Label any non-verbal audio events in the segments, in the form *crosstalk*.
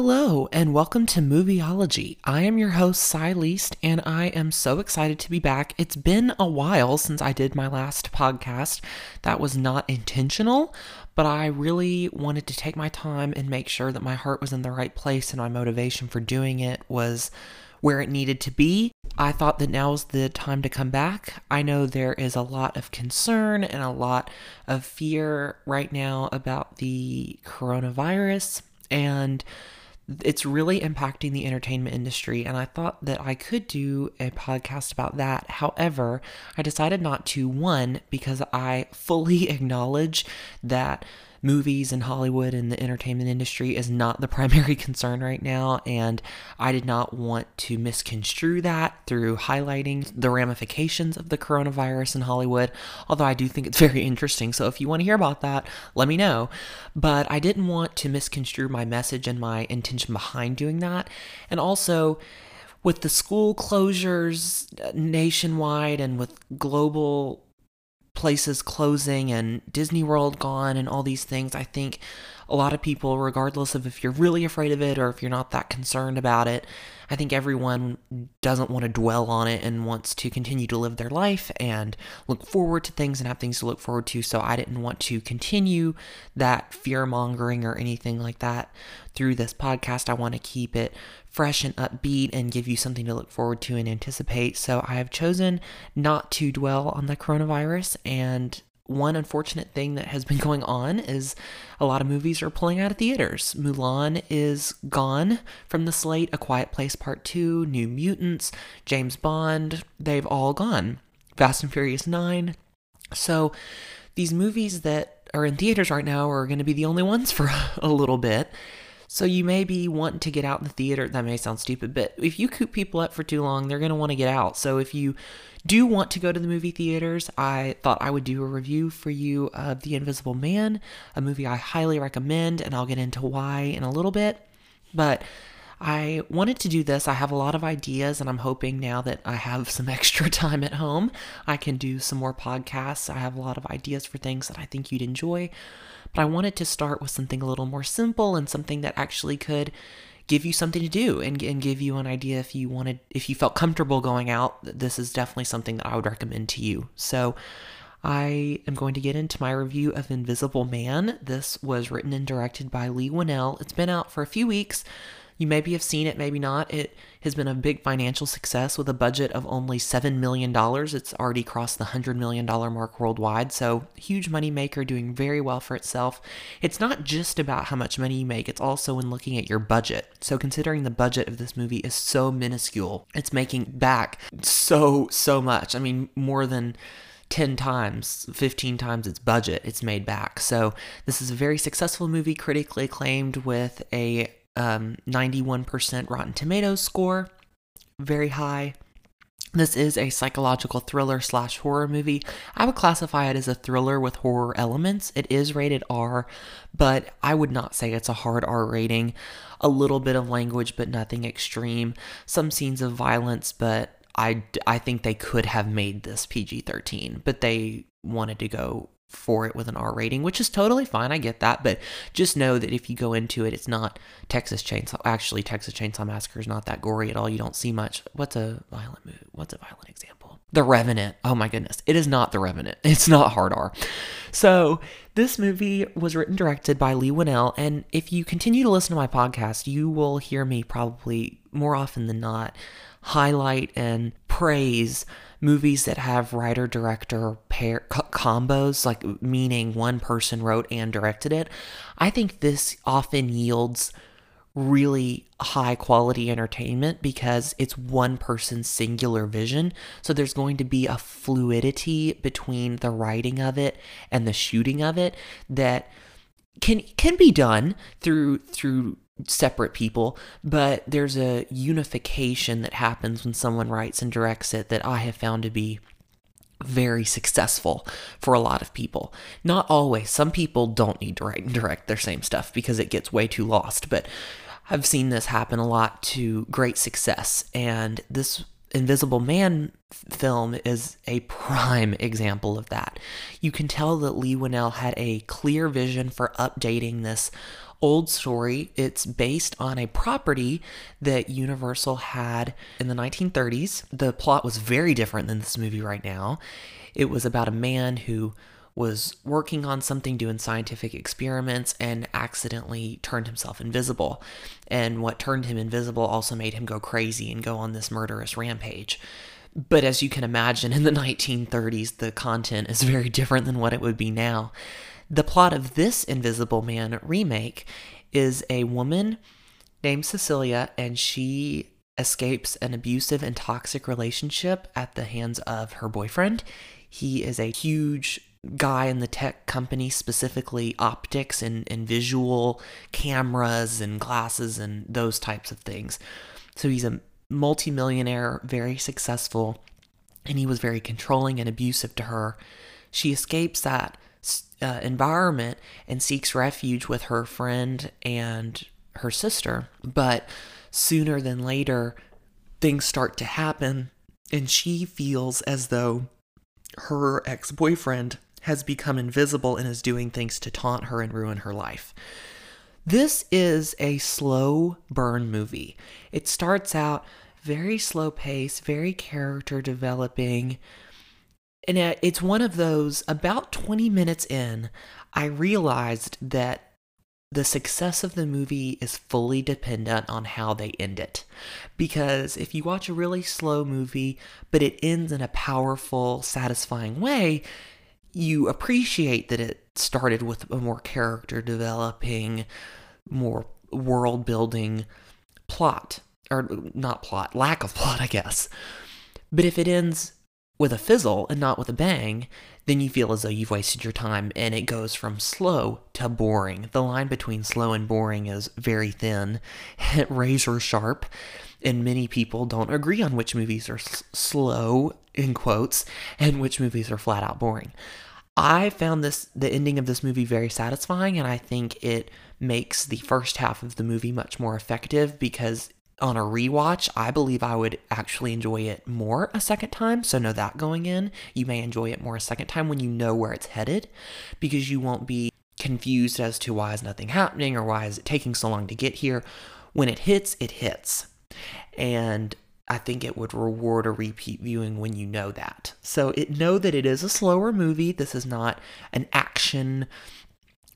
Hello, and welcome to Movieology. I am your host, Cy Least, and I am so excited to be back. It's been a while since I did my last podcast. That was not intentional, but I really wanted to take my time and make sure that my heart was in the right place and my motivation for doing it was where it needed to be. I thought that now was the time to come back. I know there is a lot of concern and a lot of fear right now about the coronavirus, and it's really impacting the entertainment industry. And I thought that I could do a podcast about that. However, I decided not to, one, because I fully *laughs* acknowledge that movies and Hollywood and the entertainment industry is not the *laughs* primary concern right now. And I did not want to misconstrue that through highlighting the ramifications of the coronavirus in Hollywood, although I do think it's *laughs* very interesting. So if you want to hear about that, let me know. But I didn't want to misconstrue my message and my intention behind doing that. And also, with the school closures nationwide and with global places closing and Disney World gone and all these things, I think a lot of people, regardless of if you're really afraid of it or if you're not that concerned about it, I think everyone doesn't want to dwell on it and wants to continue to live their life and look forward to things and have things to look forward to. So I didn't want to continue that fear mongering or anything like that through this podcast. I want to keep it fresh and upbeat and give you something to look forward to and anticipate. So I have chosen not to dwell on the coronavirus and one unfortunate thing that has been going on is a lot of movies are pulling out of theaters. Mulan is gone from the slate, A Quiet Place Part 2, New Mutants, James Bond, they've all gone. Fast and Furious 9. So these movies that are in theaters right now are going to be the only ones for *laughs* a little bit. So you may be wanting to get out in the theater. That may sound stupid, but if you coop people up for too long, they're going to want to get out. So if you do want to go to the movie theaters, I thought I would do a review for you of The Invisible Man, a movie I highly recommend, and I'll get into why in a little bit. But I wanted to do this. I have a lot of ideas, and I'm hoping now that I have *laughs* some extra time at home, I can do some more podcasts. I have a lot of ideas for things that I think you'd enjoy. But I wanted to start with something a little more simple and something that actually could give you something to do and, and give you an idea if you wanted if you felt comfortable going out this is definitely something that i would recommend to you. So i am going to get into my review of invisible man. This was written and directed by Leigh Whannell it's been out for a few weeks you maybe have seen it, maybe not. It has been a big financial success with a budget of only $7 million. It's already crossed the $100 million mark worldwide, so huge money maker doing very well for itself. It's not just about how much money you make, it's also in looking at your budget. So considering the budget of this movie is so minuscule, it's making back so, so much. I mean, more than 10 times, 15 times its budget it's made back. So this is a very successful movie, critically acclaimed with a um, 91% Rotten Tomatoes score, very high. This is a psychological thriller slash horror movie. I would classify it as a thriller with horror elements. It is rated R, but I would not say it's a hard R rating. A little bit of language, but nothing extreme. Some scenes of violence, but I, I think they could have made this PG 13, but they wanted to go for it with an R rating, which is totally fine. I get that, but just know that if you go into it, it's not Texas Chainsaw. Actually, Texas Chainsaw Massacre is not that gory at all. You don't see much. What's a violent movie? What's a violent example? The Revenant. Oh my goodness, it is not The Revenant. *laughs* It's not hard R. So this movie was written directed by Leigh Whannell, and if you continue to listen to my podcast, you will hear me probably more often than not highlight and praise movies that have writer director pair combos like meaning one person wrote and directed it i think this often yields really high quality entertainment because it's one person's singular vision. So there's going to be a fluidity between the writing of it and the shooting of it that can can be done through through separate people, but there's a unification that happens when someone writes and directs it that I have found to be very successful for a lot of people. Not always. Some people don't need to write and direct their same stuff because it gets way too lost, but I've seen this happen a lot to great success. And this Invisible Man film is a prime example of that. You can tell that Leigh Whannell had a clear vision for updating this old story. It's based on a property that Universal had in the 1930s. The plot was very different than this movie right now. It was about a man who was working on something, doing scientific experiments, and accidentally turned himself invisible. And what turned him invisible also made him go crazy and go on this murderous rampage. But as you can imagine, in the 1930s, the content is very different than what it would be now. The plot of this Invisible Man remake is a woman named Cecilia, and she escapes an abusive and toxic relationship at the hands of her boyfriend. He is a huge guy in the tech company, specifically optics and, and visual cameras and glasses and those types of things. So he's a multimillionaire, very successful, and he was very controlling and abusive to her. She escapes that uh, environment and seeks refuge with her friend and her sister. But sooner than later, things start to happen, and she feels as though her ex boyfriend has become invisible and is doing things to taunt her and ruin her life. This is a slow burn movie. It starts out very slow pace, very character developing. And it's one of those, about 20 minutes in, I realized that the success of the movie is fully dependent on how they end it. Because if you watch a really slow movie, but it ends in a powerful, satisfying way, you appreciate that it started with a more character developing, more world building plot. Or not plot, lack of plot, I guess. But if it ends with a fizzle and not with a bang, then you feel as though you've wasted your time and it goes from slow to boring. The line between slow and boring is very thin, *laughs* razor sharp, and many people don't agree on which movies are s- slow, in quotes, and which movies are flat out boring. I found this the ending of this movie very satisfying and I think it makes the first half of the movie much more effective because on a rewatch, I believe I would actually enjoy it more a second time. So, know that going in. You may enjoy it more a second time when you know where it's headed because you won't be confused as to why is nothing happening or why is it taking so long to get here. When it hits, it hits. And I think it would reward a repeat viewing when you know that. So, it know that it is a slower movie. This is not an action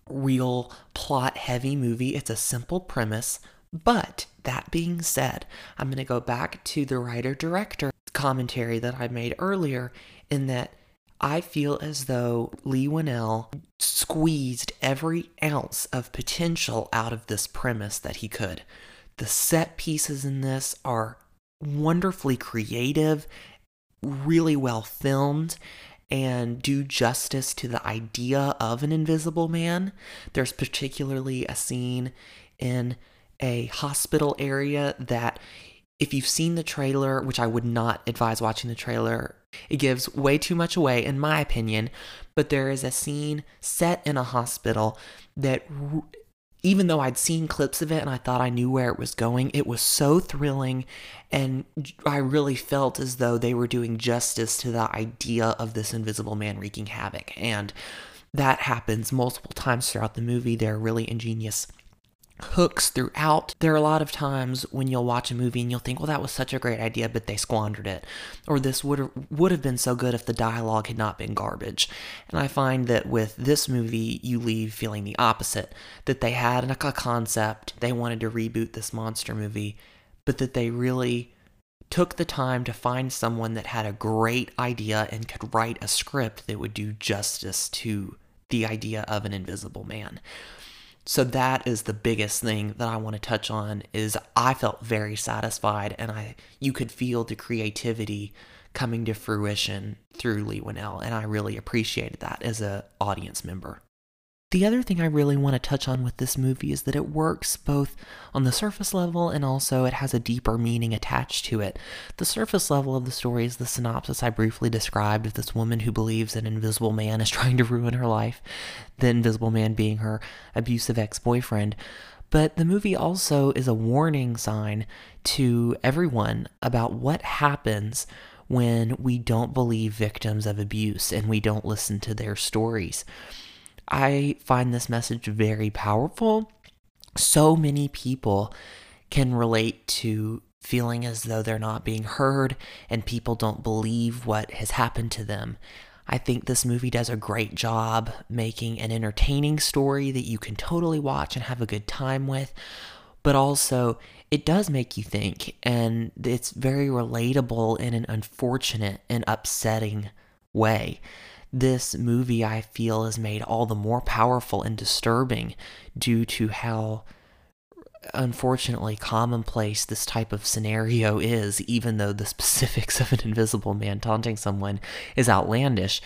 real plot heavy movie. It's a simple premise but that being said, I'm going to go back to the writer director commentary that I made earlier, in that I feel as though Leigh Whannell squeezed every ounce of potential out of this premise that he could. The set pieces in this are wonderfully creative, really well filmed, and do justice to the idea of an invisible man. There's particularly a scene in a hospital area that if you've seen the trailer, which I would not advise watching the trailer, it gives way too much away, in my opinion. But there is a scene set in a hospital that, even though I'd seen clips of it and I thought I knew where it was going, it was so thrilling. And I really felt as though they were doing justice to the idea of this invisible man wreaking havoc. And that happens multiple times throughout the movie. They're really ingenious hooks throughout. There are a lot of times when you'll watch a movie and you'll think, well, that was such a great idea, but they squandered it. Or this would would have been so good if the dialogue had not been garbage. And I find that with this movie, you leave feeling the opposite. That they had a concept, they wanted to reboot this monster movie, but that they really took the time to find someone that had a great idea and could write a script that would do justice to the idea of an invisible man. So that is the biggest thing that I want to touch on is I felt very satisfied and I you could feel the creativity coming to fruition through Leigh Whannell and I really appreciated that as a audience member. The other thing I really want to touch on with this movie is that it works both on the surface level and also it has a deeper meaning attached to it. The surface level of the story is the synopsis I briefly described of this woman who believes an invisible man is *laughs* trying to ruin her life, the invisible man being her abusive ex boyfriend. But the movie also is a warning sign to everyone about what happens when we don't believe victims of abuse and we don't listen to their stories. I find this message very powerful. So many people can relate to feeling as though they're not being heard and people don't believe what has happened to them. I think this movie does a great job making an entertaining story that you can totally watch and have a good time with, but also it does make you think, and it's very relatable in an unfortunate and upsetting way. This movie, I feel, is made all the more powerful and disturbing due to how unfortunately commonplace this type of scenario is, even though the *laughs* specifics of an invisible man taunting someone is outlandish.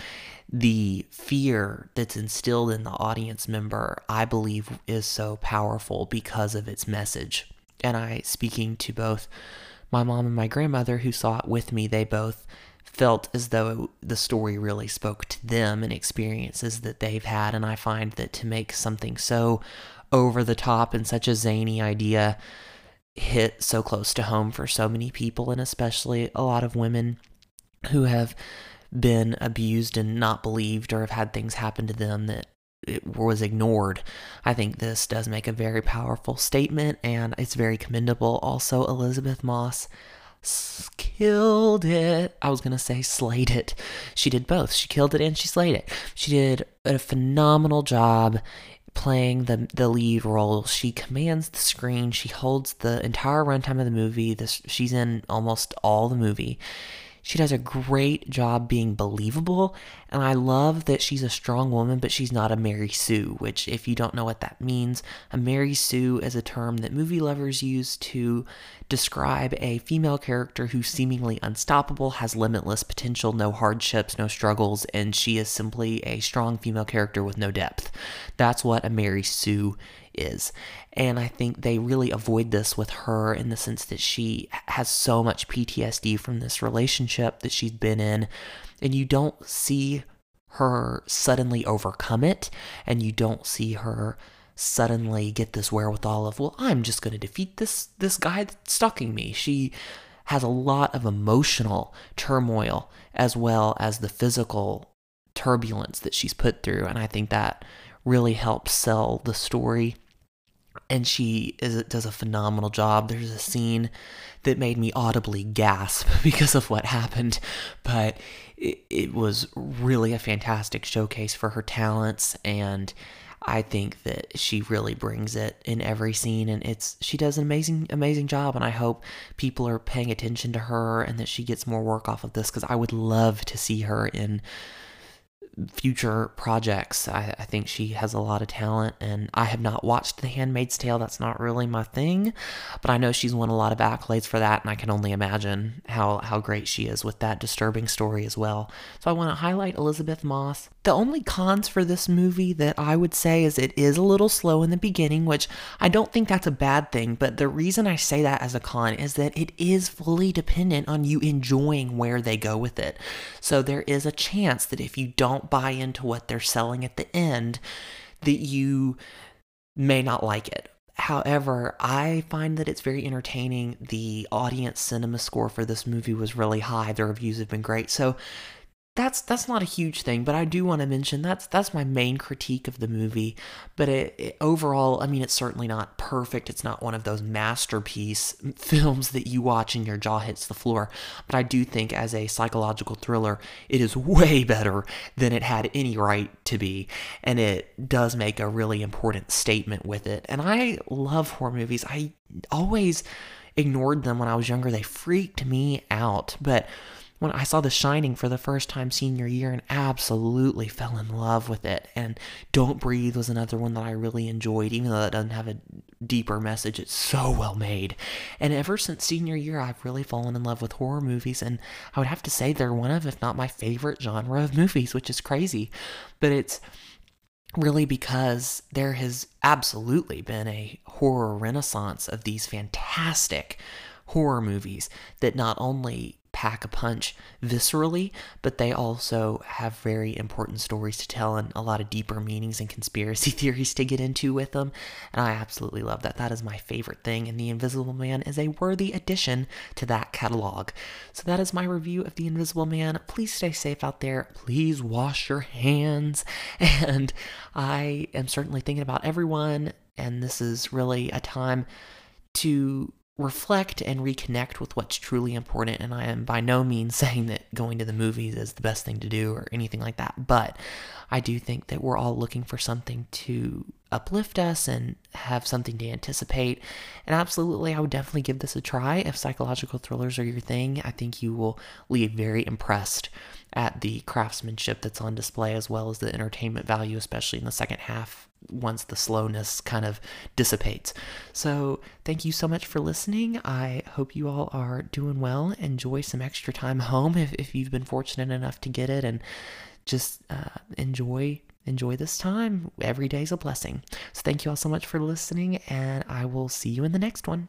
The fear that's instilled in the audience member, I believe, is so powerful because of its message. And I, speaking to both my mom and my grandmother who saw it with me, they both felt as though the story really spoke to them and experiences that they've had. And I find that to make something so over the top and such a zany idea hit so close to home for so many people, and especially a lot of women who have been abused and not believed or have had things happen to them that it was ignored. I think this does make a very powerful statement and it's very commendable. Also, Elizabeth Moss killed it. I was going to say slayed it. She did both. She killed it and she slayed it. She did a phenomenal job playing the the lead role. She commands the screen. She holds the entire runtime of the movie. This she's in almost all the movie. She does a great job being believable, and I love that she's a strong woman, but she's not a Mary Sue, which, if you don't know what that means, a Mary Sue is a term that movie lovers use to describe a female character who's seemingly unstoppable, has limitless potential, no hardships, no struggles, and she is simply a strong female character with no depth. That's what a Mary Sue is. And I think they really avoid this with her in the sense that she has so much PTSD from this relationship that she's been in, and you don't see her suddenly overcome it, and you don't see her suddenly get this wherewithal of, well, I'm just going to defeat this this guy that's stalking me. She has a lot of emotional turmoil as well as the physical turbulence that she's put through, and I think that really helps sell the story and she is does a phenomenal job. There's a scene that made me audibly gasp *laughs* because of what happened, but it, it was really a fantastic showcase for her talents and I think that she really brings it in every scene and it's she does an amazing amazing job and I hope people are paying attention to her and that she gets more work off of this cuz I would love to see her in future projects. I, I, think she has a lot of talent, and I have not watched The Handmaid's Tale. That's not really my thing, but I know she's won a lot of accolades for that, and I can only imagine how, how great she is with that disturbing story as well. So I want to highlight Elizabeth Moss. The only cons for this movie that I would say is it is a little slow in the beginning, which I don't think that's a bad thing, but the reason I say that as a con is that it is fully dependent on you enjoying where they go with it. So there is a chance that if you don't buy into what they're selling at the end, that you may not like it. However, I find that it's very entertaining. The audience cinema score for this movie was really high. The reviews have been great. So that's that's not a huge thing, but I do want to mention that's that's my main critique of the movie. But it, it, overall, I mean, it's certainly not perfect. It's not one of those masterpiece films that you watch and your jaw hits the floor. But I do think, as a psychological thriller, it is *laughs* way better than it had any right to be, and it does make a really important statement with it. And I love horror movies. I always ignored them when I was younger. They freaked me out, but when I saw The Shining for the first time senior year and absolutely fell in love with it. And Don't Breathe was another one that I really enjoyed, even though that doesn't have a deeper message. It's so well made. And ever since senior year, I've really fallen in love with horror movies. And I would have to say they're one of, if not my favorite genre of movies, which is crazy. But it's really because there has absolutely been a horror renaissance of these fantastic horror movies that not only pack a punch viscerally, but they also have very important stories to tell and a lot of deeper meanings and conspiracy *laughs* theories to get into with them. And I absolutely love that. That is my favorite thing, and The Invisible Man is a worthy addition to that catalog. So that is my review of The Invisible Man. Please stay safe out there. Please wash your hands. *laughs* And I am certainly thinking about everyone, and this is really a time to reflect and reconnect with what's truly important. And I am by no means *laughs* saying that going to the movies is the best thing to do or anything like that. But I do think that we're all looking for something to uplift us and have something to anticipate. And absolutely, I would definitely give this a try. If psychological thrillers are your thing, I think you will leave very impressed at the craftsmanship that's on display as well as the entertainment value, especially in the second half once the slowness kind of dissipates. So, thank you so much for listening. I hope you all are doing well. Enjoy some extra time *laughs* home if, if you've been fortunate enough to get it, and just uh, enjoy enjoy this time. Every day is a blessing. So, thank you all so much for listening, and I will see you in the next one.